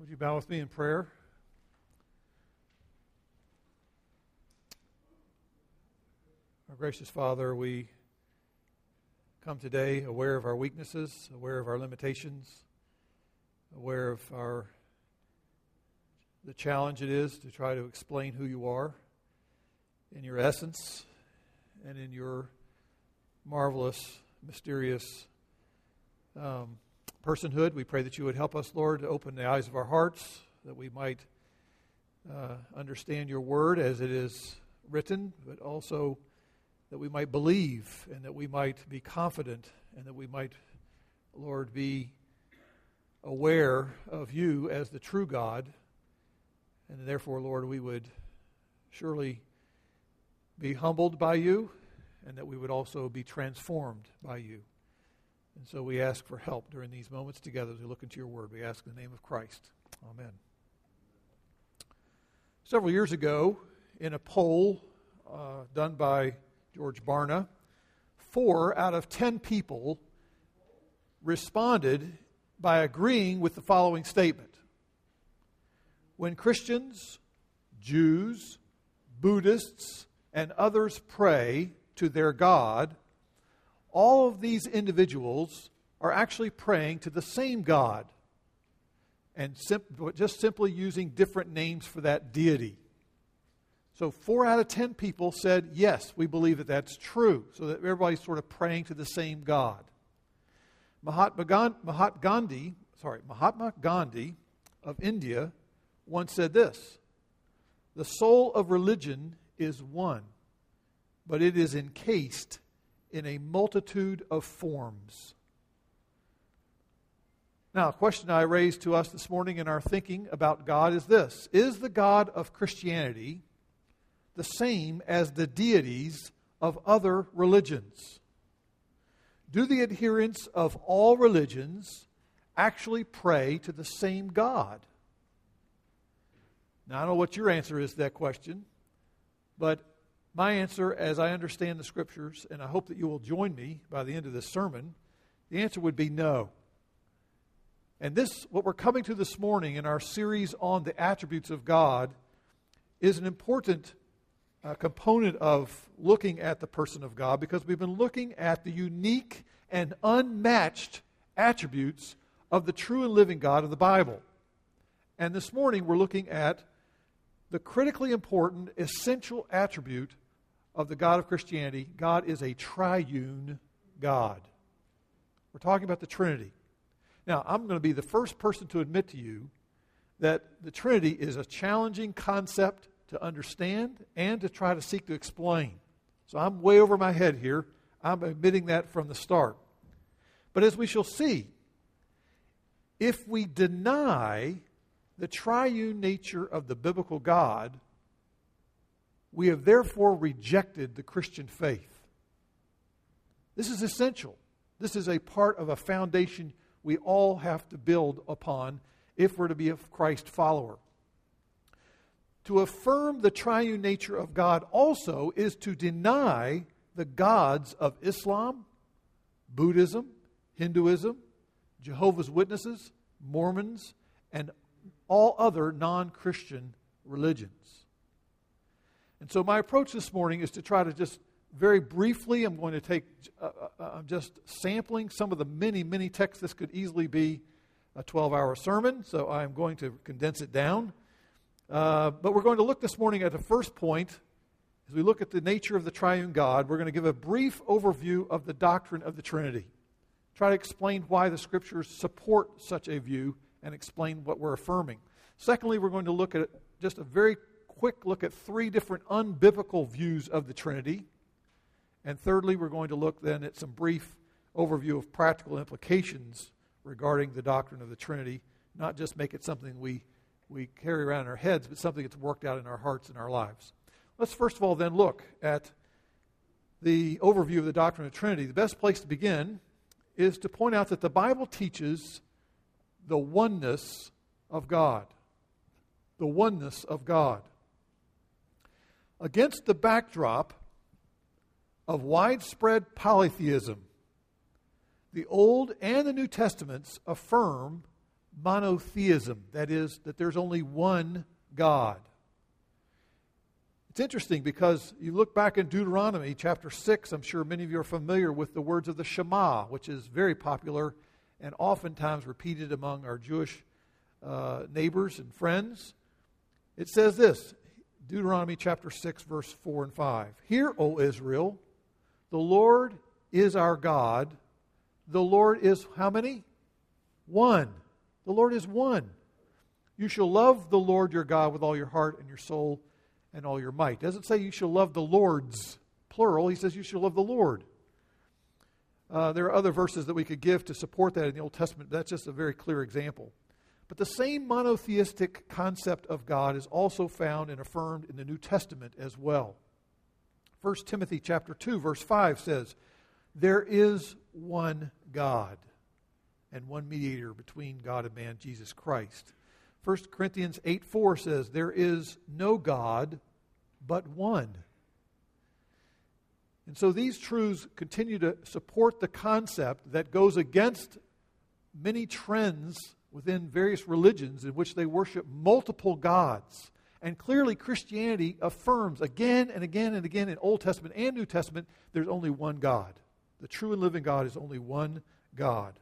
Would you bow with me in prayer? Our gracious Father, we come today aware of our weaknesses, aware of our limitations, aware of our the challenge it is to try to explain who you are in your essence and in your marvelous, mysterious um, personhood. We pray that you would help us, Lord, to open the eyes of our hearts, that we might uh, understand your word as it is written, but also that we might believe and that we might be confident and that we might, Lord, be aware of you as the true God. And therefore, Lord, we would surely be humbled by you and that we would also be transformed by you. And so we ask for help during these moments together as we look into your word. We ask in the name of Christ. Amen. Several years ago, in a poll uh, done by George Barna, four out of ten people responded by agreeing with the following statement When Christians, Jews, Buddhists, and others pray to their God, all of these individuals are actually praying to the same God and sim- just simply using different names for that deity. So, four out of ten people said, Yes, we believe that that's true. So that everybody's sort of praying to the same God. Mahatma Gandhi, sorry, Mahatma Gandhi of India once said this The soul of religion is one, but it is encased in a multitude of forms. Now, a question I raised to us this morning in our thinking about God is this Is the God of Christianity the same as the deities of other religions? Do the adherents of all religions actually pray to the same God? Now, I don't know what your answer is to that question, but my answer, as I understand the scriptures, and I hope that you will join me by the end of this sermon, the answer would be no. And this, what we're coming to this morning in our series on the attributes of God, is an important uh, component of looking at the person of God because we've been looking at the unique and unmatched attributes of the true and living God of the Bible. And this morning we're looking at the critically important, essential attribute of the God of Christianity. God is a triune God. We're talking about the Trinity. Now, I'm going to be the first person to admit to you that the Trinity is a challenging concept to understand and to try to seek to explain. So I'm way over my head here. I'm admitting that from the start. But as we shall see, if we deny the triune nature of the biblical God, we have therefore rejected the Christian faith. This is essential. This is a part of a foundation we all have to build upon if we're to be a Christ follower. To affirm the triune nature of God also is to deny the gods of Islam, Buddhism, Hinduism, Jehovah's Witnesses, Mormons, and all other non Christian religions. And so, my approach this morning is to try to just very briefly, I'm going to take, uh, uh, uh I'm just sampling some of the many, many texts. This could easily be a 12 hour sermon, so I'm going to condense it down. Uh, but we're going to look this morning at the first point. As we look at the nature of the triune God, we're going to give a brief overview of the doctrine of the Trinity. Try to explain why the scriptures support such a view and explain what we're affirming. Secondly, we're going to look at just a very quick look at three different unbiblical views of the Trinity. And thirdly, we're going to look then at some brief overview of practical implications regarding the doctrine of the Trinity, not just make it something we we carry around in our heads, but something that's worked out in our hearts and our lives. Let's first of all then look at the overview of the doctrine of the Trinity. The best place to begin is to point out that the Bible teaches the oneness of God. The oneness of God. Against the backdrop of widespread polytheism, the Old and the New Testaments affirm monotheism, that is, that there's only one God. It's interesting because you look back in Deuteronomy chapter 6, I'm sure many of you are familiar with the words of the Shema, which is very popular and oftentimes repeated among our Jewish uh, neighbors and friends. It says this Deuteronomy chapter 6, verse 4 and 5. Hear, O Israel, the Lord is our God. The Lord is how many? One. The Lord is one. You shall love the Lord your God with all your heart and your soul and all your might. It doesn't say you shall love the Lord's, plural. He says you shall love the Lord. Uh, there are other verses that we could give to support that in the Old Testament. That's just a very clear example. But the same monotheistic concept of God is also found and affirmed in the New Testament as well. 1 Timothy chapter 2 verse 5 says, "There is one God and one mediator between God and man, Jesus Christ." 1 Corinthians 8 4 says, There is no God but one. And so these truths continue to support the concept that goes against many trends within various religions in which they worship multiple gods. And clearly, Christianity affirms again and again and again in Old Testament and New Testament there's only one God. The true and living God is only one God.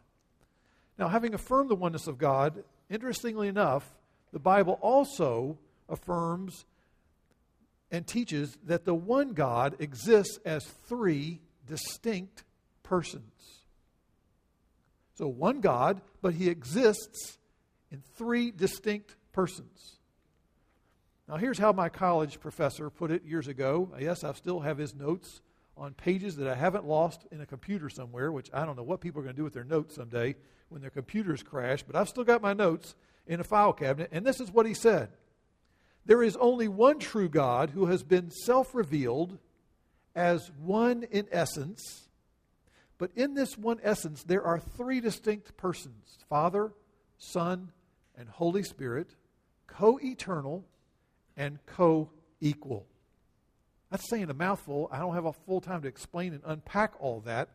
Now, having affirmed the oneness of God, interestingly enough, the Bible also affirms and teaches that the one God exists as three distinct persons. So, one God, but he exists in three distinct persons. Now, here's how my college professor put it years ago. Yes, I still have his notes on pages that I haven't lost in a computer somewhere, which I don't know what people are going to do with their notes someday when their computers crash, but I've still got my notes in a file cabinet. And this is what he said There is only one true God who has been self revealed as one in essence. But in this one essence, there are three distinct persons Father, Son, and Holy Spirit, co eternal and co equal. That's saying a mouthful. I don't have a full time to explain and unpack all that.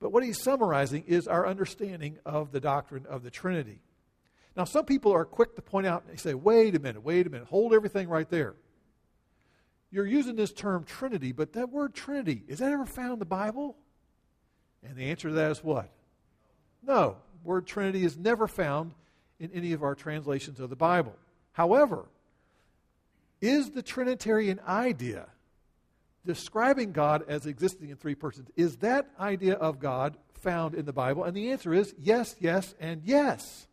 But what he's summarizing is our understanding of the doctrine of the Trinity. Now, some people are quick to point out, they say, wait a minute, wait a minute, hold everything right there. You're using this term Trinity, but that word Trinity, is that ever found in the Bible? And the answer to that is what? No. Word Trinity is never found in any of our translations of the Bible. However, is the Trinitarian idea describing God as existing in three persons, is that idea of God found in the Bible? And the answer is yes, yes, and yes.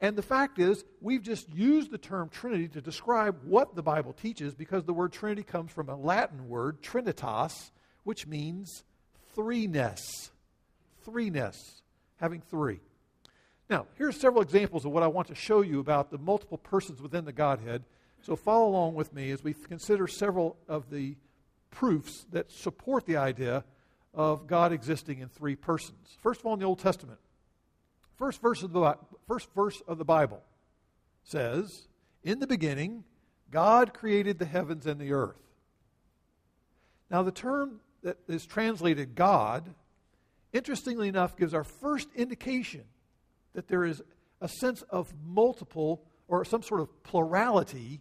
And the fact is, we've just used the term Trinity to describe what the Bible teaches because the word Trinity comes from a Latin word, trinitas, which means threeness. Threeness, having three. Now, here are several examples of what I want to show you about the multiple persons within the Godhead. So follow along with me as we consider several of the proofs that support the idea of God existing in three persons. First of all, in the Old Testament, First verse of the, first verse of the Bible says, In the beginning, God created the heavens and the earth. Now, the term that is translated God, interestingly enough, gives our first indication that there is a sense of multiple or some sort of plurality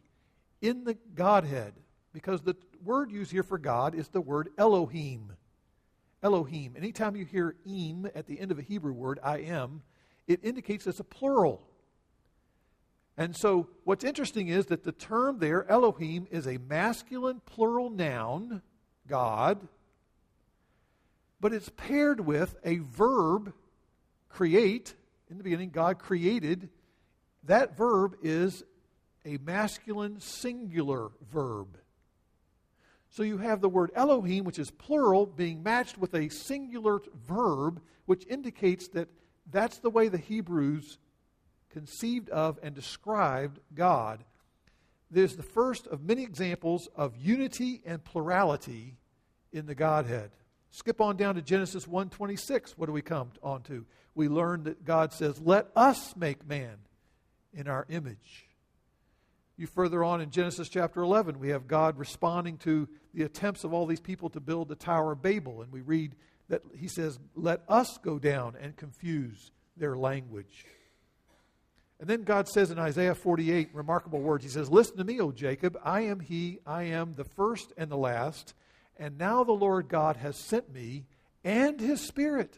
in the Godhead. Because the word used here for God is the word Elohim. Elohim. Anytime you hear im at the end of a Hebrew word, I am, it indicates it's a plural. And so, what's interesting is that the term there, Elohim, is a masculine plural noun, God, but it's paired with a verb, create. In the beginning, God created. That verb is a masculine singular verb. So you have the word Elohim, which is plural, being matched with a singular verb, which indicates that that's the way the Hebrews conceived of and described God. There's the first of many examples of unity and plurality in the Godhead. Skip on down to Genesis 1:26. What do we come on to? We learn that God says, "Let us make man in our image." You further on in Genesis chapter 11, we have God responding to the attempts of all these people to build the Tower of Babel, and we read that he says, Let us go down and confuse their language. And then God says in Isaiah 48, remarkable words. He says, Listen to me, O Jacob. I am he, I am the first and the last. And now the Lord God has sent me and his Spirit.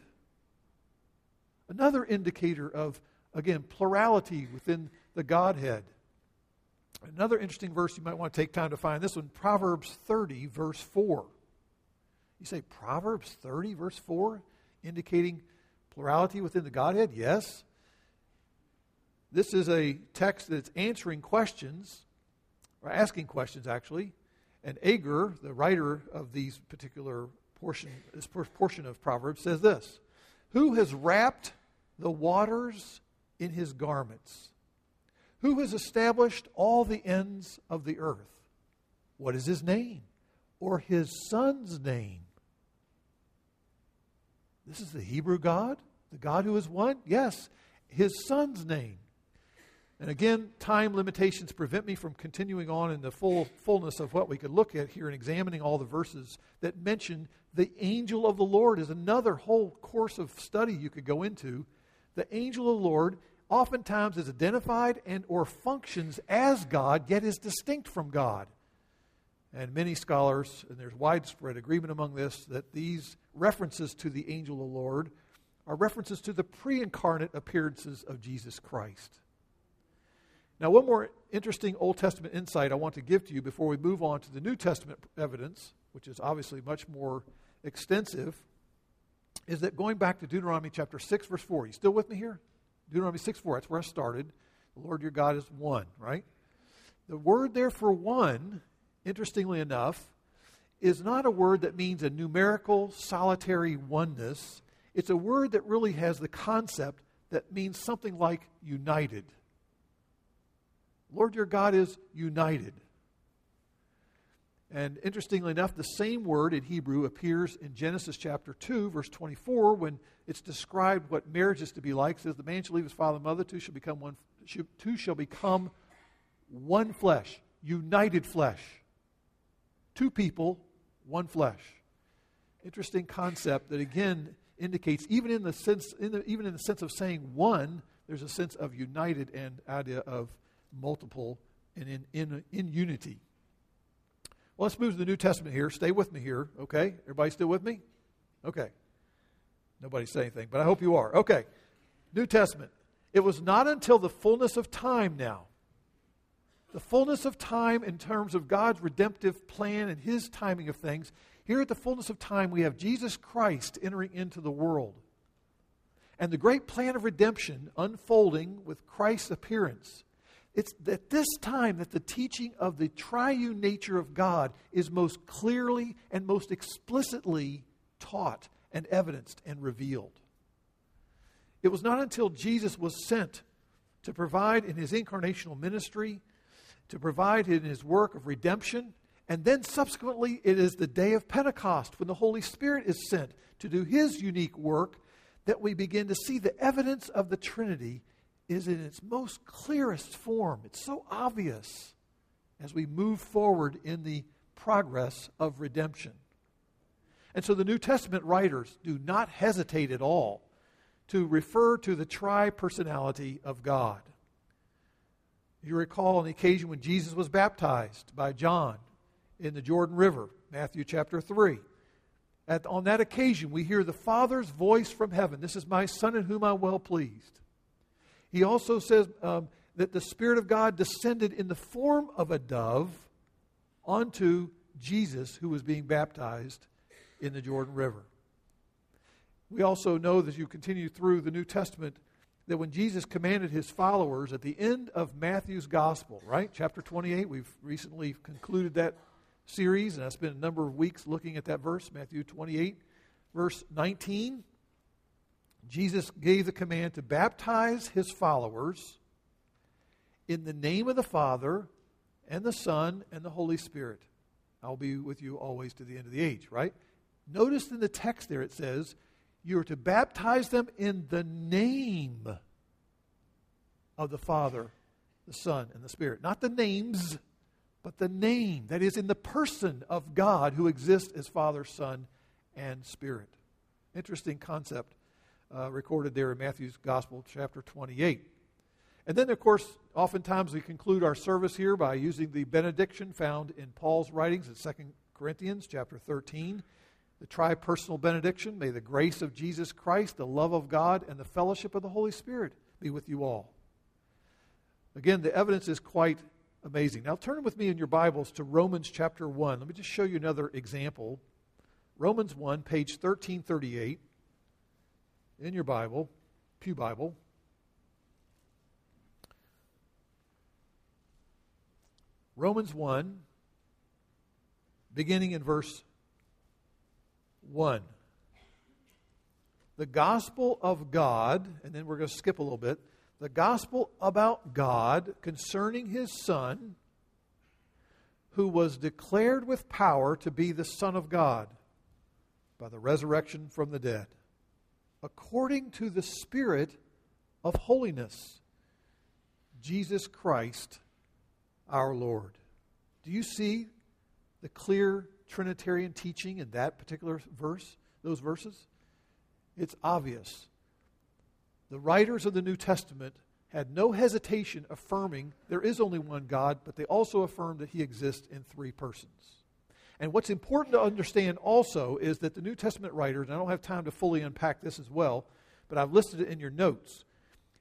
Another indicator of, again, plurality within the Godhead. Another interesting verse you might want to take time to find this one Proverbs 30, verse 4. You say, Proverbs 30, verse 4, indicating plurality within the Godhead? Yes. This is a text that's answering questions, or asking questions actually. And Agur, the writer of these particular portion, this portion of Proverbs, says this Who has wrapped the waters in his garments? Who has established all the ends of the earth? What is his name? Or his son's name? This is the Hebrew God, the God who is one? Yes, his son's name. And again, time limitations prevent me from continuing on in the full fullness of what we could look at here and examining all the verses that mention the angel of the Lord is another whole course of study you could go into. The angel of the Lord oftentimes is identified and or functions as God, yet is distinct from God. And many scholars, and there's widespread agreement among this, that these references to the angel of the Lord are references to the pre incarnate appearances of Jesus Christ. Now, one more interesting Old Testament insight I want to give to you before we move on to the New Testament evidence, which is obviously much more extensive, is that going back to Deuteronomy chapter 6, verse 4, you still with me here? Deuteronomy 6 4, that's where I started. The Lord your God is one, right? The word there for one, interestingly enough, is not a word that means a numerical, solitary oneness. It's a word that really has the concept that means something like united. Lord your God is united. And interestingly enough, the same word in Hebrew appears in Genesis chapter 2, verse 24, when it's described what marriage is to be like. It says, The man shall leave his father and mother, two shall become one, two shall become one flesh, united flesh. Two people, one flesh. Interesting concept that again indicates, even in the sense, in the, even in the sense of saying one, there's a sense of united and idea of multiple and in, in, in unity. Well, let's move to the New Testament here. Stay with me here, okay? Everybody still with me? Okay. Nobody say anything, but I hope you are. Okay. New Testament. It was not until the fullness of time now, the fullness of time in terms of God's redemptive plan and His timing of things. Here at the fullness of time, we have Jesus Christ entering into the world. And the great plan of redemption unfolding with Christ's appearance it's at this time that the teaching of the triune nature of God is most clearly and most explicitly taught and evidenced and revealed. It was not until Jesus was sent to provide in his incarnational ministry, to provide in his work of redemption, and then subsequently it is the day of Pentecost when the Holy Spirit is sent to do his unique work that we begin to see the evidence of the Trinity is in its most clearest form. It's so obvious as we move forward in the progress of redemption. And so the New Testament writers do not hesitate at all to refer to the tri personality of God. You recall on the occasion when Jesus was baptized by John in the Jordan River, Matthew chapter 3. At, on that occasion, we hear the Father's voice from heaven This is my Son in whom I'm well pleased. He also says um, that the Spirit of God descended in the form of a dove onto Jesus, who was being baptized in the Jordan River. We also know that you continue through the New Testament that when Jesus commanded his followers at the end of Matthew's gospel, right? Chapter 28, we've recently concluded that series, and I spent a number of weeks looking at that verse, Matthew 28, verse 19. Jesus gave the command to baptize his followers in the name of the Father and the Son and the Holy Spirit. I'll be with you always to the end of the age, right? Notice in the text there it says, you are to baptize them in the name of the Father, the Son, and the Spirit. Not the names, but the name. That is, in the person of God who exists as Father, Son, and Spirit. Interesting concept uh, recorded there in Matthew's Gospel, chapter 28. And then, of course, oftentimes we conclude our service here by using the benediction found in Paul's writings in 2 Corinthians chapter 13. The tri-personal benediction. May the grace of Jesus Christ, the love of God, and the fellowship of the Holy Spirit be with you all. Again, the evidence is quite amazing. Now, turn with me in your Bibles to Romans chapter 1. Let me just show you another example. Romans 1, page 1338 in your Bible, Pew Bible. Romans 1, beginning in verse 1. The gospel of God, and then we're going to skip a little bit the gospel about God concerning his Son, who was declared with power to be the Son of God by the resurrection from the dead, according to the Spirit of holiness, Jesus Christ our Lord. Do you see the clear Trinitarian teaching in that particular verse, those verses? It's obvious the writers of the New Testament had no hesitation affirming there is only one God, but they also affirmed that he exists in three persons. And what's important to understand also is that the New Testament writers, and I don't have time to fully unpack this as well, but I've listed it in your notes,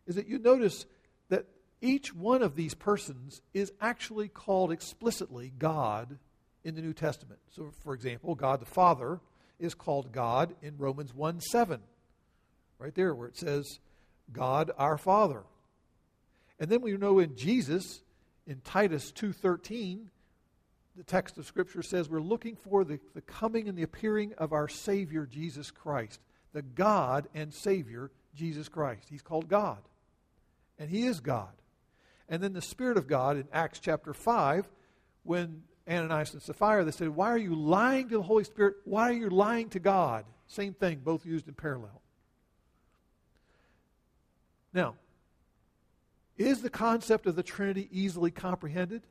is that you notice that each one of these persons is actually called explicitly God in the New Testament. So, for example, God the Father is called God in Romans 1 7, right there, where it says, God our Father. And then we know in Jesus, in Titus 2.13, the text of Scripture says we're looking for the, the coming and the appearing of our Savior, Jesus Christ. The God and Savior, Jesus Christ. He's called God. And He is God. And then the Spirit of God in Acts chapter 5, when Ananias and Sapphira, they said, Why are you lying to the Holy Spirit? Why are you lying to God? Same thing, both used in parallel. Now, is the concept of the Trinity easily comprehended?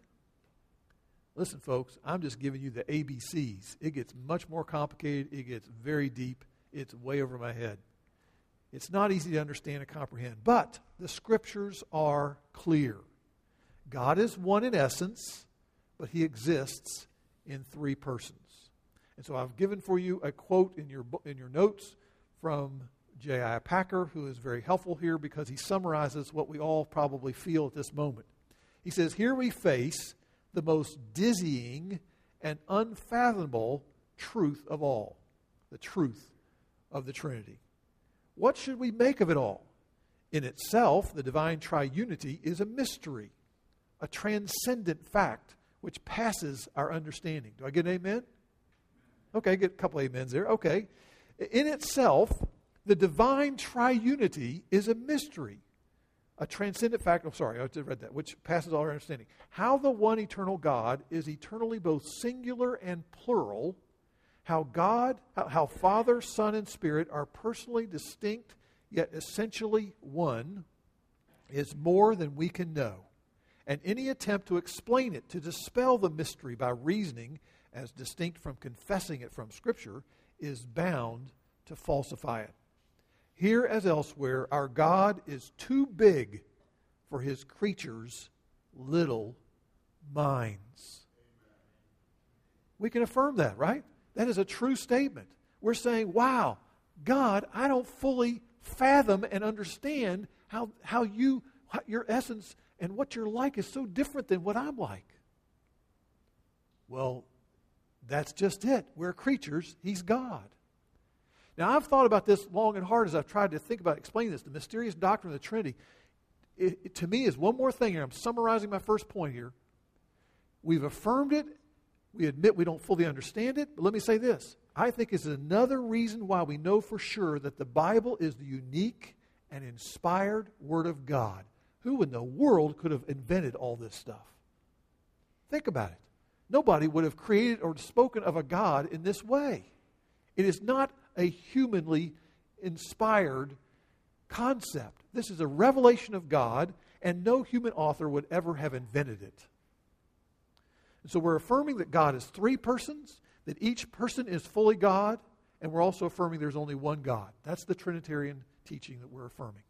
Listen, folks, I'm just giving you the ABCs. It gets much more complicated, it gets very deep, it's way over my head. It's not easy to understand and comprehend, but the scriptures are clear. God is one in essence, but he exists in three persons. And so I've given for you a quote in your, in your notes from J.I. Packer, who is very helpful here because he summarizes what we all probably feel at this moment. He says, Here we face the most dizzying and unfathomable truth of all the truth of the Trinity. What should we make of it all? In itself, the divine triunity is a mystery, a transcendent fact which passes our understanding. Do I get an amen? Okay, get a couple of amens there. Okay. In itself, the divine triunity is a mystery, a transcendent fact. I'm oh, sorry, I just read that, which passes all our understanding. How the one eternal God is eternally both singular and plural. How God, how, how Father, Son, and Spirit are personally distinct yet essentially one is more than we can know. And any attempt to explain it, to dispel the mystery by reasoning as distinct from confessing it from Scripture, is bound to falsify it. Here as elsewhere, our God is too big for his creatures' little minds. We can affirm that, right? That is a true statement. We're saying, wow, God, I don't fully fathom and understand how, how you, how your essence and what you're like is so different than what I'm like. Well, that's just it. We're creatures, He's God. Now, I've thought about this long and hard as I've tried to think about explaining this. The mysterious doctrine of the Trinity, it, it, to me, is one more thing here. I'm summarizing my first point here. We've affirmed it. We admit we don't fully understand it. But let me say this I think it's another reason why we know for sure that the Bible is the unique and inspired Word of God. Who in the world could have invented all this stuff? Think about it. Nobody would have created or spoken of a God in this way. It is not a humanly inspired concept. This is a revelation of God, and no human author would ever have invented it. And so we're affirming that God is three persons, that each person is fully God, and we're also affirming there's only one God. That's the Trinitarian teaching that we're affirming.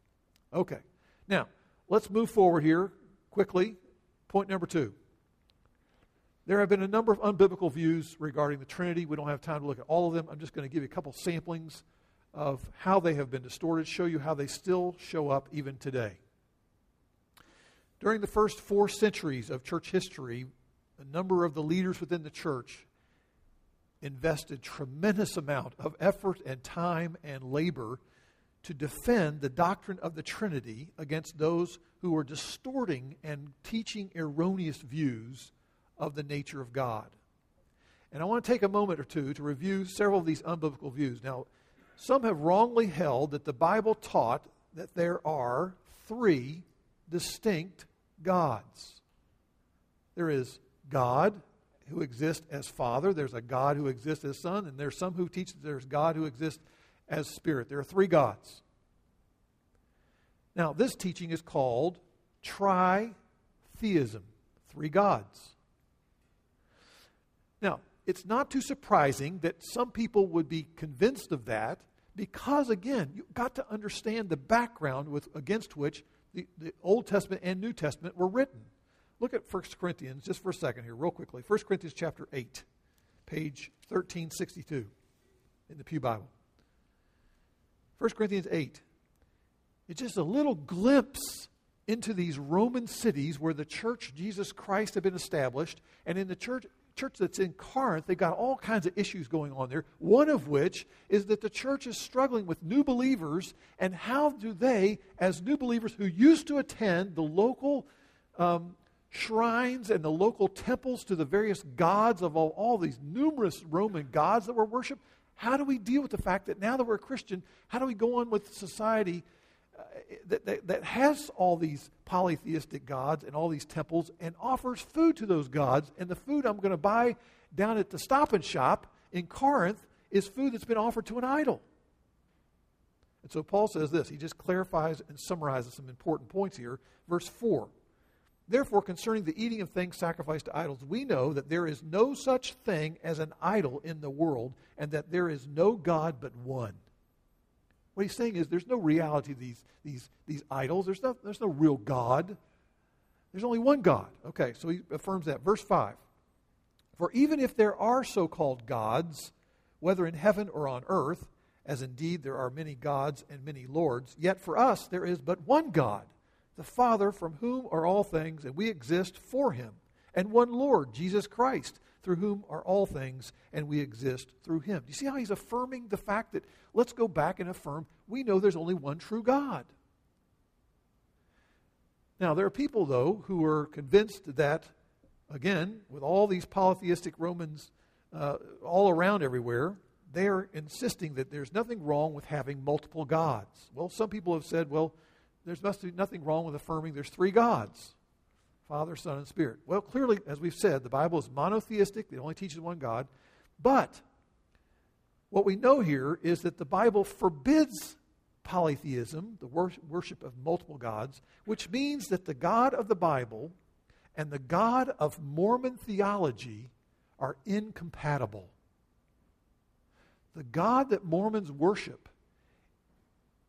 Okay. Now, let's move forward here quickly. Point number two. There have been a number of unbiblical views regarding the Trinity. We don't have time to look at all of them. I'm just going to give you a couple samplings of how they have been distorted, show you how they still show up even today. During the first four centuries of church history, a number of the leaders within the church invested tremendous amount of effort and time and labor to defend the doctrine of the Trinity against those who were distorting and teaching erroneous views of the nature of God. And I want to take a moment or two to review several of these unbiblical views. Now, some have wrongly held that the Bible taught that there are three distinct gods. There is God who exists as Father, there's a God who exists as Son, and there's some who teach that there's God who exists as Spirit. There are three gods. Now, this teaching is called tritheism, three gods. It's not too surprising that some people would be convinced of that because, again, you've got to understand the background with, against which the, the Old Testament and New Testament were written. Look at 1 Corinthians just for a second here, real quickly. 1 Corinthians chapter 8, page 1362 in the Pew Bible. 1 Corinthians 8. It's just a little glimpse into these Roman cities where the church Jesus Christ had been established. And in the church, church that's in Corinth, they've got all kinds of issues going on there. One of which is that the church is struggling with new believers, and how do they, as new believers who used to attend the local um, shrines and the local temples to the various gods of all, all these numerous Roman gods that were worshipped, how do we deal with the fact that now that we're a Christian, how do we go on with society uh, that, that, that, has all these polytheistic gods and all these temples and offers food to those gods. And the food I'm going to buy down at the stop and shop in Corinth is food that's been offered to an idol. And so Paul says this. He just clarifies and summarizes some important points here. Verse 4 Therefore, concerning the eating of things sacrificed to idols, we know that there is no such thing as an idol in the world, and that there is no God but one. What he's saying is there's no reality to these, these, these idols. There's no, there's no real God. There's only one God. Okay, so he affirms that. Verse 5. For even if there are so called gods, whether in heaven or on earth, as indeed there are many gods and many lords, yet for us there is but one God, the Father, from whom are all things, and we exist for him, and one Lord, Jesus Christ through whom are all things, and we exist through him. Do you see how he's affirming the fact that let's go back and affirm we know there's only one true God? Now, there are people, though, who are convinced that, again, with all these polytheistic Romans uh, all around everywhere, they are insisting that there's nothing wrong with having multiple gods. Well, some people have said, well, there's must be nothing wrong with affirming there's three gods. Father, Son, and Spirit. Well, clearly, as we've said, the Bible is monotheistic, it only teaches one God. But what we know here is that the Bible forbids polytheism, the worship of multiple gods, which means that the God of the Bible and the God of Mormon theology are incompatible. The God that Mormons worship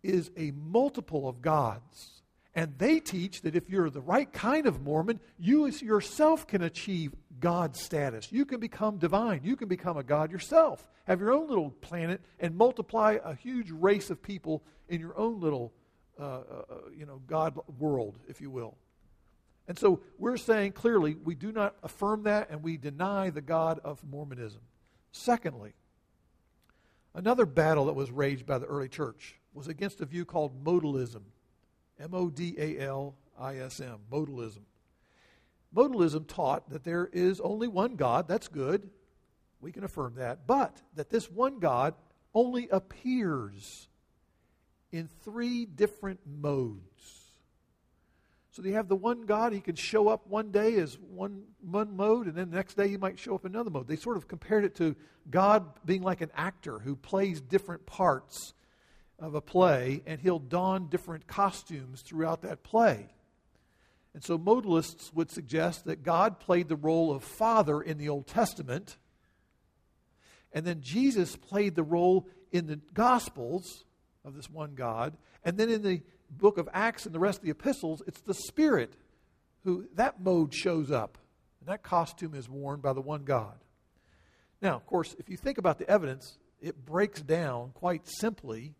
is a multiple of gods and they teach that if you're the right kind of Mormon, you yourself can achieve God status. You can become divine. You can become a God yourself. Have your own little planet and multiply a huge race of people in your own little, uh, uh, uh, you know, God world, if you will. And so we're saying clearly we do not affirm that and we deny the God of Mormonism. Secondly, another battle that was raged by the early church was against a view called modalism. M O D A L I S M, modalism. Modalism taught that there is only one God. That's good. We can affirm that. But that this one God only appears in three different modes. So you have the one God, he can show up one day as one, one mode, and then the next day he might show up in another mode. They sort of compared it to God being like an actor who plays different parts of a play, and he'll don different costumes throughout that play. And so modalists would suggest that God played the role of Father in the Old Testament, and then Jesus played the role in the Gospels of this one God, and then in the book of Acts and the rest of the epistles, it's the Spirit who that mode shows up. And that costume is worn by the one God. Now, of course, if you think about the evidence, it breaks down quite simply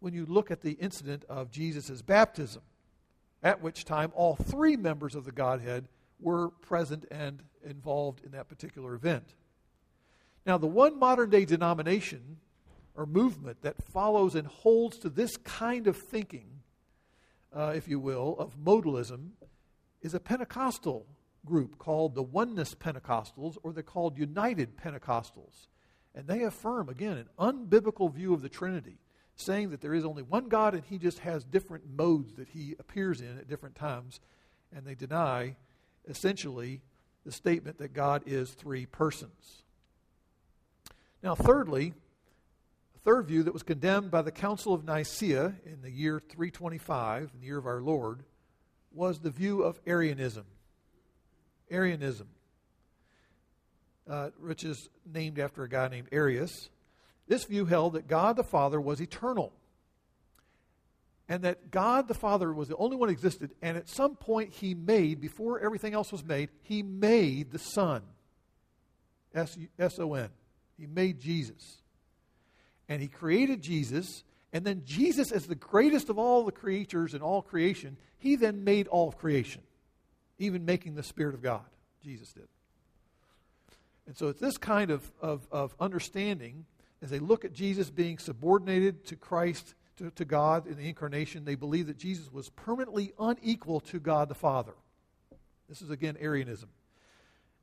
when you look at the incident of Jesus' baptism, at which time all three members of the Godhead were present and involved in that particular event. Now, the one modern day denomination or movement that follows and holds to this kind of thinking, uh, if you will, of modalism, is a Pentecostal group called the Oneness Pentecostals, or they're called United Pentecostals. And they affirm, again, an unbiblical view of the Trinity, saying that there is only one God and he just has different modes that he appears in at different times. And they deny, essentially, the statement that God is three persons. Now, thirdly, a third view that was condemned by the Council of Nicaea in the year 325, in the year of our Lord, was the view of Arianism. Arianism, uh, which is named after a guy named Arius. This view held that God the Father was eternal and that God the Father was the only one existed, and at some point he made, before everything else was made, he made the Son. S O N. He made Jesus. And he created Jesus, and then Jesus, as the greatest of all the creatures in all creation, he then made all of creation, even making the Spirit of God. Jesus did. And so it's this kind of, of, of understanding as they look at Jesus being subordinated to Christ, to, to God in the incarnation, they believe that Jesus was permanently unequal to God the Father. This is again Arianism.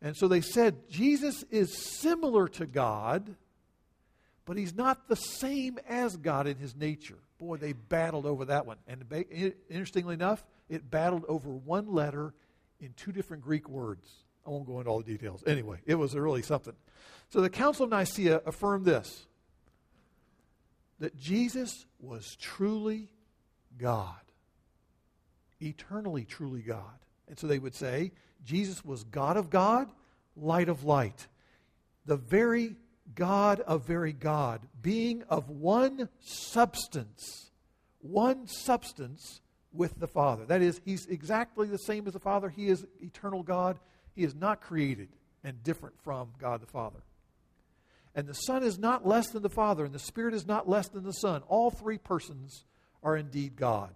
And so they said Jesus is similar to God, but he's not the same as God in his nature. Boy, they battled over that one. And interestingly enough, it battled over one letter in two different Greek words. I won't go into all the details. Anyway, it was really something. So the Council of Nicaea affirmed this that Jesus was truly God, eternally truly God. And so they would say Jesus was God of God, light of light, the very God of very God, being of one substance, one substance with the Father. That is, he's exactly the same as the Father. He is eternal God. He is not created and different from God the Father. And the Son is not less than the Father, and the Spirit is not less than the Son. All three persons are indeed God.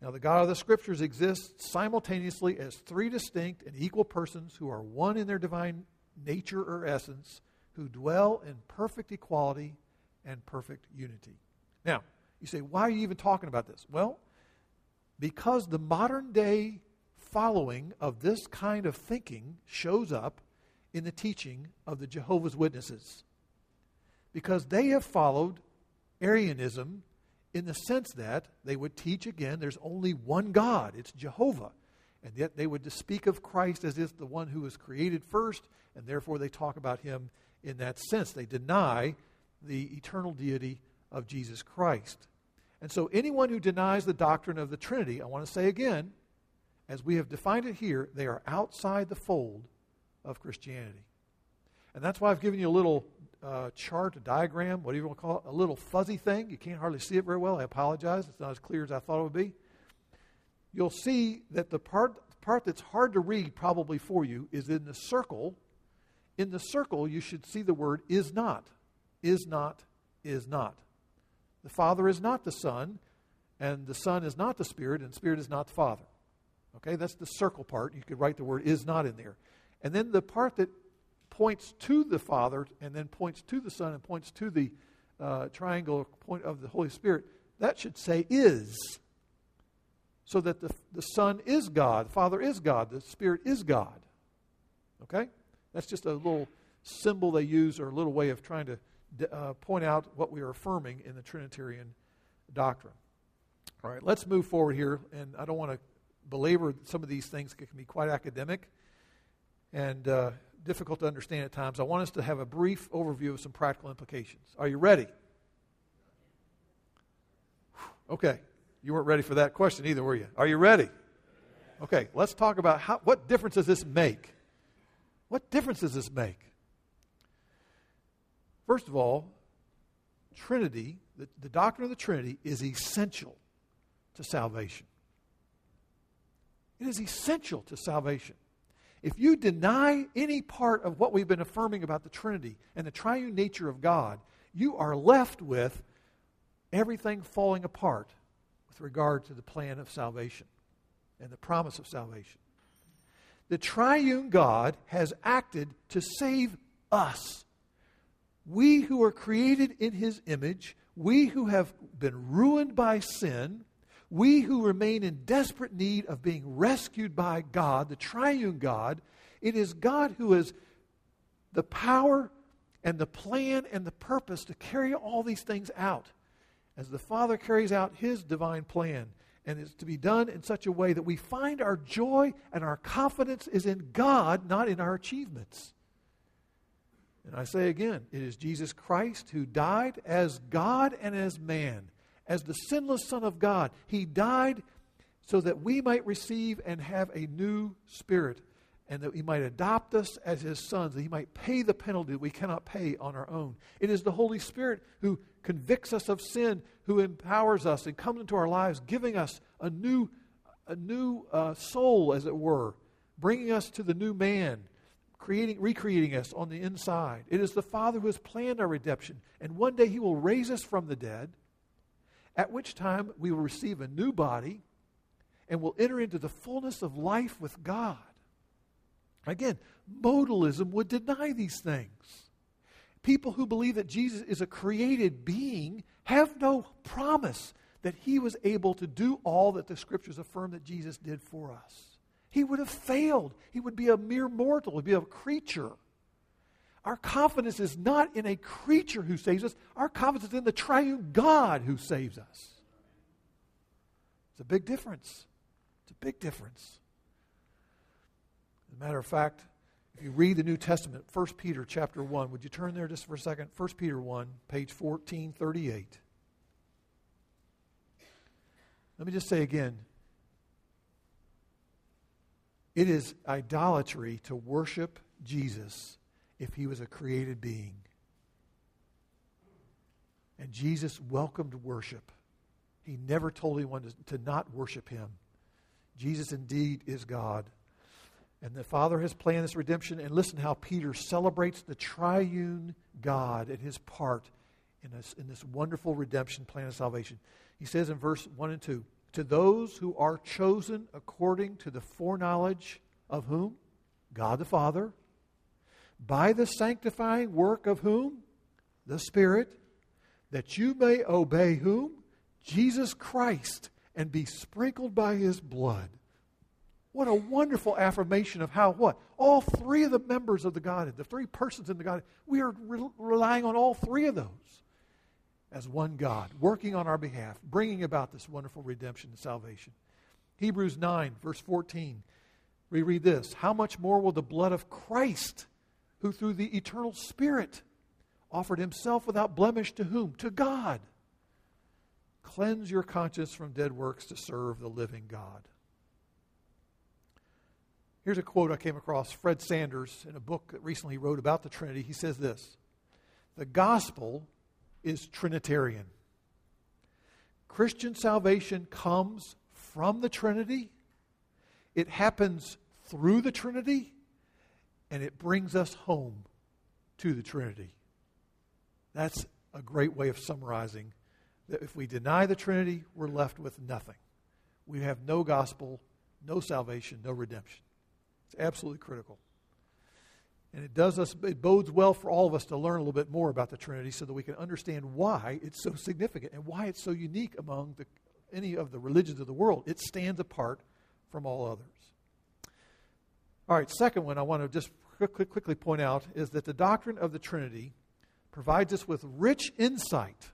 Now, the God of the Scriptures exists simultaneously as three distinct and equal persons who are one in their divine nature or essence, who dwell in perfect equality and perfect unity. Now, you say, why are you even talking about this? Well, because the modern day following of this kind of thinking shows up in the teaching of the Jehovah's Witnesses. Because they have followed Arianism in the sense that they would teach again there's only one God, it's Jehovah. And yet they would speak of Christ as if the one who was created first, and therefore they talk about him in that sense. They deny the eternal deity of Jesus Christ. And so anyone who denies the doctrine of the Trinity, I want to say again, as we have defined it here, they are outside the fold of Christianity. And that's why I've given you a little uh, chart, a diagram, whatever you want to call it, a little fuzzy thing. You can't hardly see it very well. I apologize. It's not as clear as I thought it would be. You'll see that the part, part that's hard to read probably for you is in the circle. In the circle, you should see the word is not. Is not, is not. The Father is not the Son, and the Son is not the Spirit, and Spirit is not the Father. Okay, that's the circle part. You could write the word is not in there. And then the part that points to the Father and then points to the Son and points to the uh, triangle point of the Holy Spirit, that should say is. So that the, the Son is God, the Father is God, the Spirit is God. Okay? That's just a little symbol they use or a little way of trying to uh, point out what we are affirming in the Trinitarian doctrine. All right, let's move forward here, and I don't want to belabor some of these things. It can be quite academic and uh, difficult to understand at times. I want us to have a brief overview of some practical implications. Are you ready? Okay, you weren't ready for that question either, were you? Are you ready? Okay, let's talk about how, what difference does this make? What difference does this make? First of all, Trinity, the, the doctrine of the Trinity is essential. to salvation. It is essential to salvation. If you deny any part of what we've been affirming about the Trinity and the triune nature of God, you are left with everything falling apart with regard to the plan of salvation and the promise of salvation. The triune God has acted to save us. We who are created in his image, we who have been ruined by sin, we who remain in desperate need of being rescued by God, the triune God, it is God who has the power and the plan and the purpose to carry all these things out. As the Father carries out his divine plan, and it's to be done in such a way that we find our joy and our confidence is in God, not in our achievements. And I say again, it is Jesus Christ who died as God and as man as the sinless Son of God. He died so that we might receive and have a new spirit, and that He might adopt us as His sons, that He might pay the penalty that we cannot pay on our own. It is the Holy Spirit who convicts us of sin, who empowers us and comes into our lives, giving us a new, a new uh, soul, as it were, bringing us to the new man. Creating, recreating us on the inside. It is the Father who has planned our redemption. And one day He will raise us from the dead at which time we will receive a new body and will enter into the fullness of life with God. Again, modalism would deny these things. People who believe that Jesus is a created being have no promise that he was able to do all that the scriptures affirm that Jesus did for us. He would have failed. He would be a mere mortal, he'd be a creature. Our confidence is not in a creature who saves us, our confidence is in the triune God who saves us. It's a big difference. It's a big difference. As a matter of fact, if you read the New Testament, 1 Peter chapter 1, would you turn there just for a second? 1 Peter 1, page 1438. Let me just say again it is idolatry to worship Jesus if he was a created being. And Jesus welcomed worship. He never told anyone to, to not worship him. Jesus indeed is God. And the Father has planned this redemption. And listen how Peter celebrates the triune God and his part in this, in this wonderful redemption plan of salvation. He says in verse 1 and 2 To those who are chosen according to the foreknowledge of whom? God the Father by the sanctifying work of whom? The Spirit, that you may obey whom? Jesus Christ, and be sprinkled by his blood. What a wonderful affirmation of how what? All three of the members of the Godhead, the three persons in the Godhead, we are re- relying on all three of those as one God, working on our behalf, bringing about this wonderful redemption and salvation. Hebrews 9, verse 14, we read this How much more will the blood of Christ? Who through the eternal Spirit offered himself without blemish to whom? To God. Cleanse your conscience from dead works to serve the living God. Here's a quote I came across Fred Sanders in a book that recently wrote about the Trinity. He says this The gospel is Trinitarian. Christian salvation comes from the Trinity, it happens through the Trinity, and it brings us home to the Trinity. That's a great way of summarizing that if we deny the Trinity, we're left with nothing. We have no gospel, no salvation, no redemption. It's absolutely critical. And it does us it bodes well for all of us to learn a little bit more about the Trinity so that we can understand why it's so significant and why it's so unique among the, any of the religions of the world. It stands apart from all others. All right, second one I want to just quickly point out is that the doctrine of the Trinity provides us with rich insight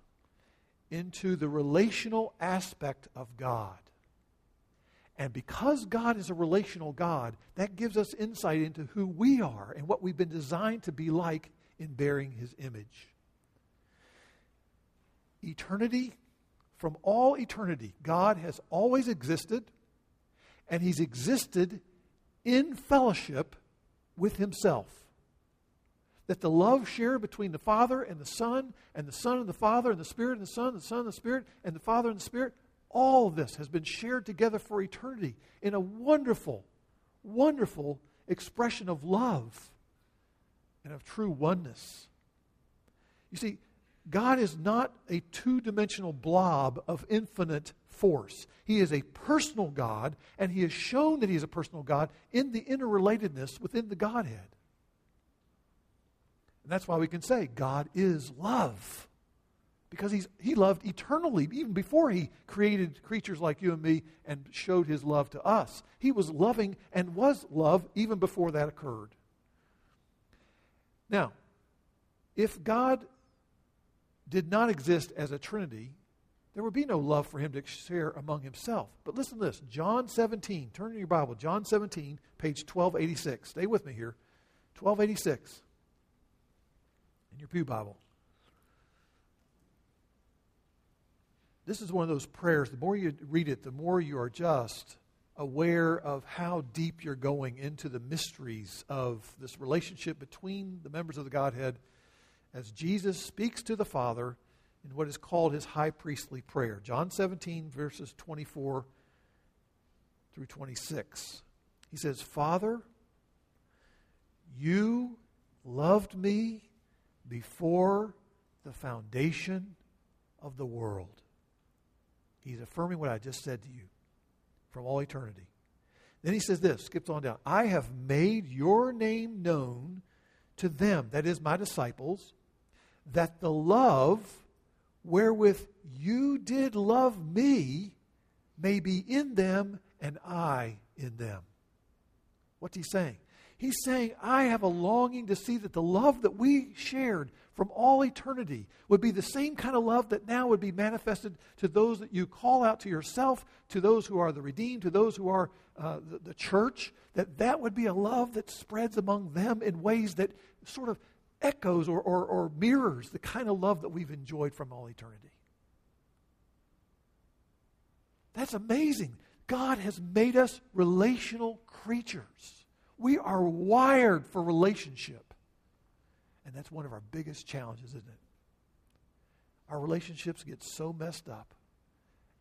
into the relational aspect of God. And because God is a relational God, that gives us insight into who we are and what we've been designed to be like in bearing His image. Eternity, from all eternity, God has always existed, and He's existed in fellowship with himself. That the love shared between the Father and the Son, and the Son and the Father, and the Spirit and the Son, and the Son and the Spirit, and the Father and the Spirit, all this has been shared together for eternity in a wonderful, wonderful expression of love and of true oneness. You see, God is not a two dimensional blob of infinite force. He is a personal God, and He has shown that He is a personal God in the interrelatedness within the Godhead. And that's why we can say God is love. Because he's, he loved eternally, even before he created creatures like you and me and showed his love to us. He was loving and was love even before that occurred. Now, if God did not exist as a Trinity, there would be no love for him to share among himself. But listen to this John 17, turn to your Bible, John 17, page 1286. Stay with me here. 1286 in your Pew Bible. This is one of those prayers. The more you read it, the more you are just aware of how deep you're going into the mysteries of this relationship between the members of the Godhead as Jesus speaks to the Father in what is called his high priestly prayer. John 17, verses 24 through 26. He says, Father, you loved me before the foundation of the world. He's affirming what I just said to you from all eternity. Then he says this, skips on down. I have made your name known to them, that is, my disciples, that the love wherewith you did love me may be in them and I in them. What's he saying? He's saying, I have a longing to see that the love that we shared from all eternity would be the same kind of love that now would be manifested to those that you call out to yourself, to those who are the redeemed, to those who are uh, the, the church, that that would be a love that spreads among them in ways that sort of echoes or, or, or mirrors the kind of love that we've enjoyed from all eternity. That's amazing. God has made us relational creatures. We are wired for relationship. And that's one of our biggest challenges, isn't it? Our relationships get so messed up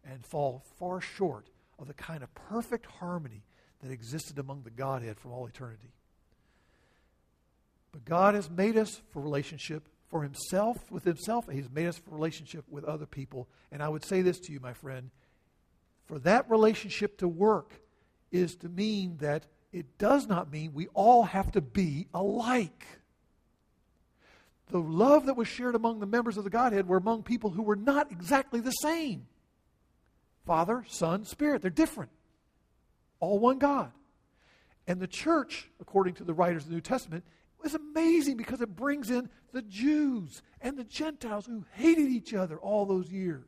and fall far short of the kind of perfect harmony that existed among the Godhead from all eternity. But God has made us for relationship for Himself, with Himself, He's made us for relationship with other people. And I would say this to you, my friend for that relationship to work is to mean that it does not mean we all have to be alike. The love that was shared among the members of the Godhead were among people who were not exactly the same. Father, Son, Spirit. They're different. All one God. And the church, according to the writers of the New Testament, is amazing because it brings in the Jews and the Gentiles who hated each other all those years.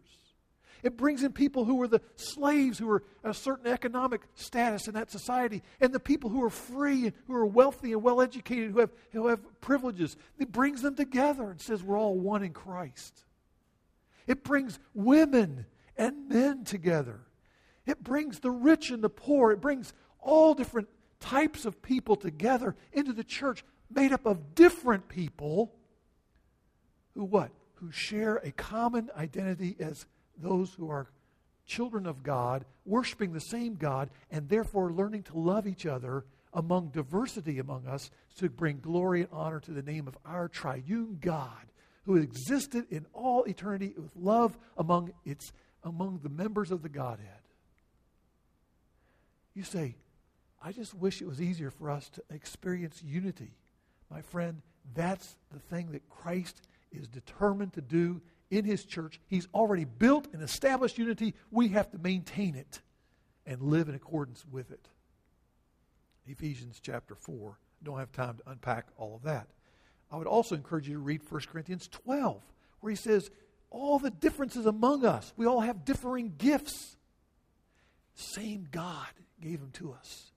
It brings in people who were the slaves, who were a certain economic status in that society, and the people who are free and who are wealthy and well educated, who have, who have privileges. It brings them together and says we're all one in Christ. It brings women and men together. It brings the rich and the poor. It brings all different types of people together into the church made up of different people who what? Who share a common identity as those who are children of God, worshiping the same God, and therefore learning to love each other among diversity among us to bring glory and honor to the name of our triune God who existed in all eternity with love among its among the members of the Godhead. You say, I just wish it was easier for us to experience unity. My friend, that's the thing that Christ is determined to do in his church. He's already built and established unity. We have to maintain it and live in accordance with it. Ephesians chapter 4. Don't have time to unpack all of that. I would also encourage you to read 1 Corinthians 12, where he says, All the differences among us, we all have differing gifts. Same God gave them to us.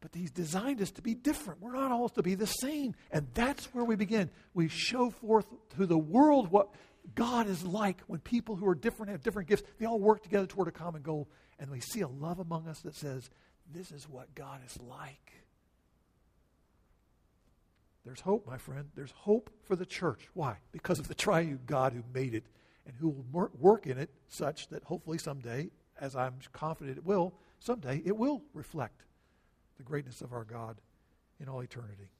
But He's designed us to be different. We're not all to be the same. And that's where we begin. We show forth to the world what God is like when people who are different have different gifts. They all work together toward a common goal. And we see a love among us that says, This is what God is like. There's hope, my friend. There's hope for the church. Why? Because of the triune God who made it and who will work in it such that hopefully someday, as I'm confident it will, someday it will reflect the greatness of our God in all eternity.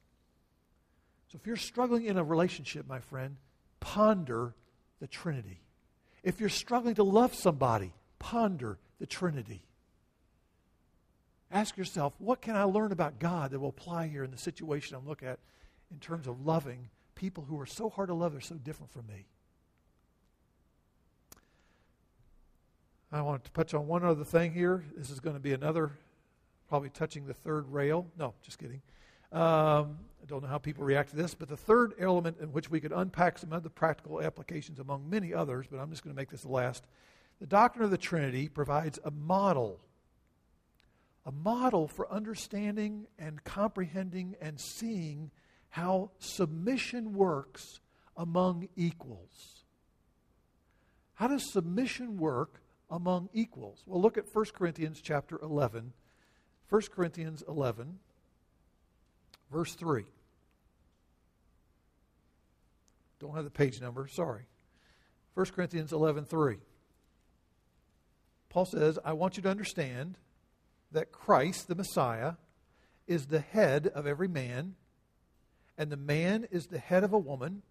So if you're struggling in a relationship, my friend, ponder the Trinity. If you're struggling to love somebody, ponder the Trinity. Ask yourself, what can I learn about God that will apply here in the situation I'm looking at in terms of loving people who are so hard to love, they're so different from me? I want to touch on one other thing here. This is going to be another, probably touching the third rail. No, just kidding. Um, I don't know how people react to this, but the third element in which we could unpack some of the practical applications among many others, but I'm just going to make this the last. The doctrine of the Trinity provides a model a model for understanding and comprehending and seeing how submission works among equals. How does submission work among equals? Well, look at 1 Corinthians chapter 11. 1 Corinthians 11, verse 3. Don't have the page number, sorry. 1 Corinthians 11, 3. Paul says, I want you to understand that Christ, the Messiah, is the head of every man, and the man is the head of a woman,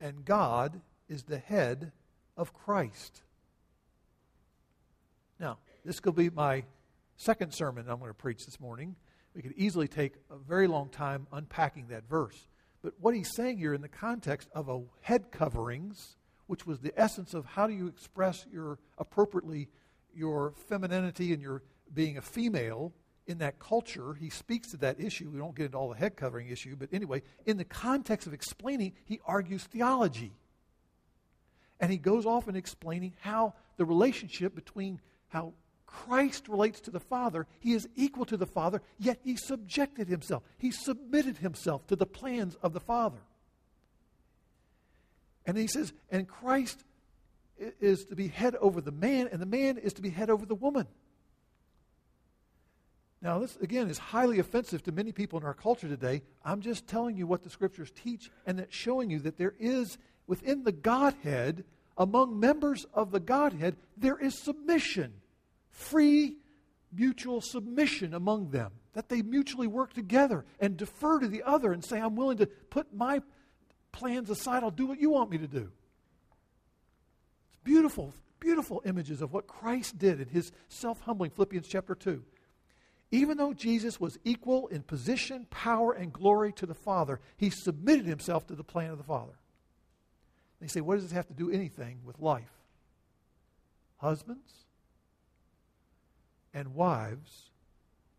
and God is the head of Christ. Now, this could be my second sermon I'm going to preach this morning. We could easily take a very long time unpacking that verse. But what he's saying here in the context of a head coverings, which was the essence of how do you express your appropriately your femininity and your being a female in that culture, he speaks to that issue. We don't get into all the head covering issue, but anyway, in the context of explaining, he argues theology. And he goes off in explaining how the relationship between how Christ relates to the Father, he is equal to the Father, yet he subjected himself. He submitted himself to the plans of the Father. And he says, and Christ is to be head over the man, and the man is to be head over the woman. Now, this, again, is highly offensive to many people in our culture today. I'm just telling you what the scriptures teach and that showing you that there is, within the Godhead, among members of the Godhead, there is submission, free mutual submission among them, that they mutually work together and defer to the other and say, I'm willing to put my plans aside, I'll do what you want me to do. It's beautiful, beautiful images of what Christ did in his self humbling, Philippians chapter 2. Even though Jesus was equal in position, power, and glory to the Father, he submitted himself to the plan of the Father. They say, what does this have to do anything with life? Husbands and wives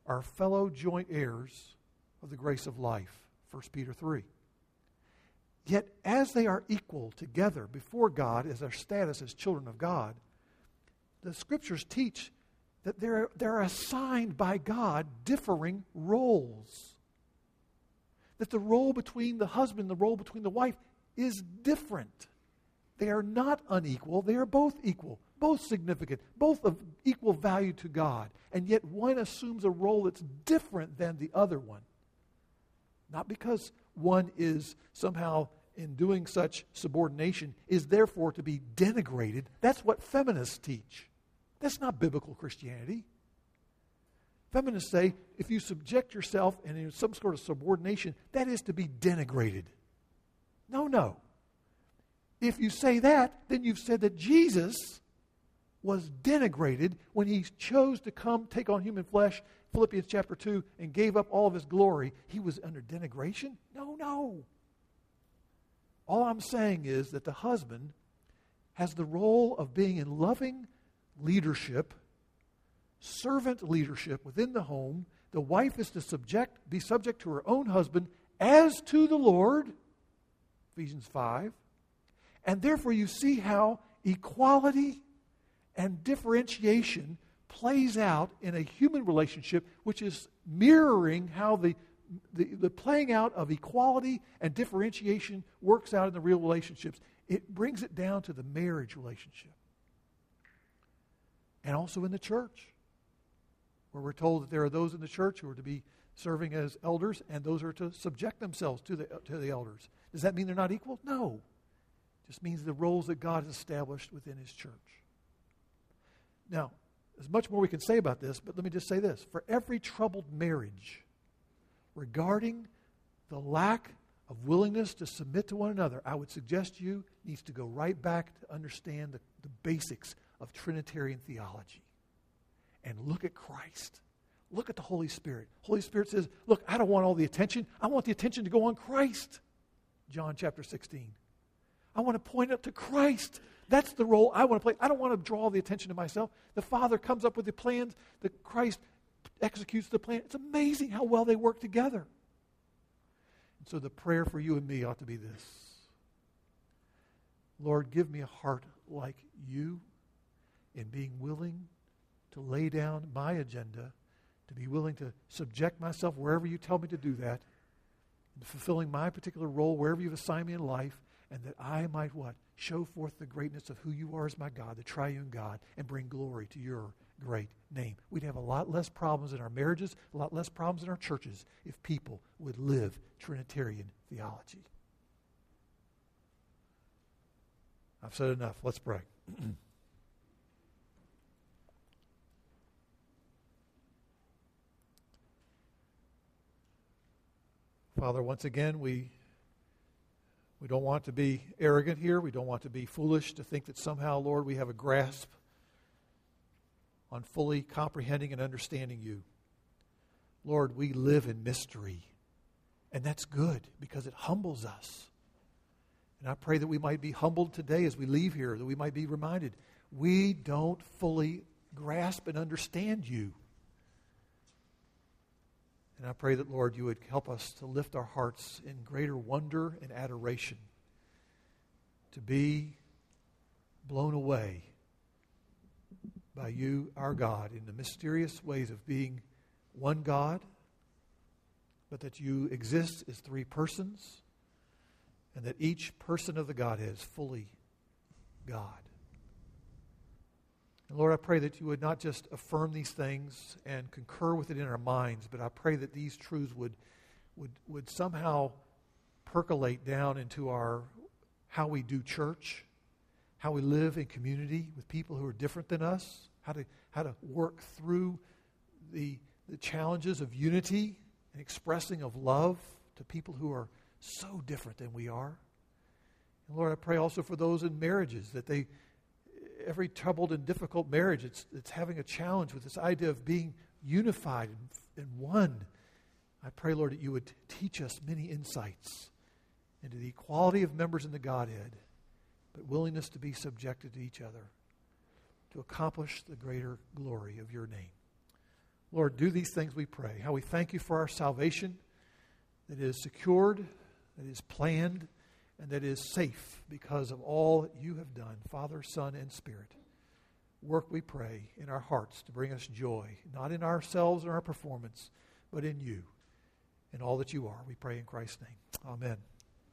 are fellow joint heirs of the grace of life. 1 Peter 3. Yet, as they are equal together before God as their status as children of God, the scriptures teach that they're, they're assigned by God differing roles. That the role between the husband, and the role between the wife is different. They are not unequal, they are both equal, both significant, both of equal value to God. And yet one assumes a role that's different than the other one. Not because one is somehow in doing such subordination is therefore to be denigrated. That's what feminists teach. That's not biblical Christianity. Feminists say if you subject yourself and in some sort of subordination, that is to be denigrated. No, no. If you say that, then you've said that Jesus was denigrated when he chose to come take on human flesh, Philippians chapter 2, and gave up all of his glory. He was under denigration? No, no. All I'm saying is that the husband has the role of being in loving leadership, servant leadership within the home. The wife is to subject, be subject to her own husband as to the Lord, Ephesians 5. And therefore, you see how equality and differentiation plays out in a human relationship, which is mirroring how the, the, the, playing out of equality and differentiation works out in the real relationships. It brings it down to the marriage relationship and also in the church, where we're told that there are those in the church who are to be serving as elders, and those are to subject themselves to the, to the elders. Does that mean they're not equal? No. It just means the roles that God has established within His church. Now, there's much more we can say about this, but let me just say this. For every troubled marriage regarding the lack of willingness to submit to one another, I would suggest you needs to go right back to understand the, the basics of Trinitarian theology and look at Christ. Look at the Holy Spirit. Holy Spirit says, Look, I don't want all the attention. I want the attention to go on Christ. John chapter 16. I want to point up to Christ. That's the role I want to play. I don't want to draw the attention to myself. The Father comes up with the plans, the Christ executes the plan. It's amazing how well they work together. And so the prayer for you and me ought to be this Lord, give me a heart like you in being willing to lay down my agenda, to be willing to subject myself wherever you tell me to do that, fulfilling my particular role wherever you've assigned me in life, and that I might what? Show forth the greatness of who you are as my God, the triune God, and bring glory to your great name. We'd have a lot less problems in our marriages, a lot less problems in our churches if people would live Trinitarian theology. I've said enough. Let's pray. Father, once again, we, we don't want to be arrogant here. We don't want to be foolish to think that somehow, Lord, we have a grasp on fully comprehending and understanding you. Lord, we live in mystery, and that's good because it humbles us. And I pray that we might be humbled today as we leave here, that we might be reminded we don't fully grasp and understand you. And I pray that, Lord, you would help us to lift our hearts in greater wonder and adoration, to be blown away by you, our God, in the mysterious ways of being one God, but that you exist as three persons, and that each person of the Godhead is fully God. And Lord, I pray that you would not just affirm these things and concur with it in our minds, but I pray that these truths would, would, would somehow percolate down into our how we do church how we live in community with people who are different than us, how to, how to work through the, the challenges of unity and expressing of love to people who are so different than we are. And Lord, I pray also for those in marriages that they, every troubled and difficult marriage, it's, it's having a challenge with this idea of being unified and, and one. I pray, Lord, that you would teach us many insights into the equality of members in the Godhead but willingness to be subjected to each other to accomplish the greater glory of your name. Lord, do these things we pray. How we thank you for our salvation that is secured, that is planned, and that is safe because of all you have done, Father, Son, and Spirit. Work, we pray, in our hearts to bring us joy, not in ourselves or our performance, but in you and all that you are. We pray in Christ's name. Amen.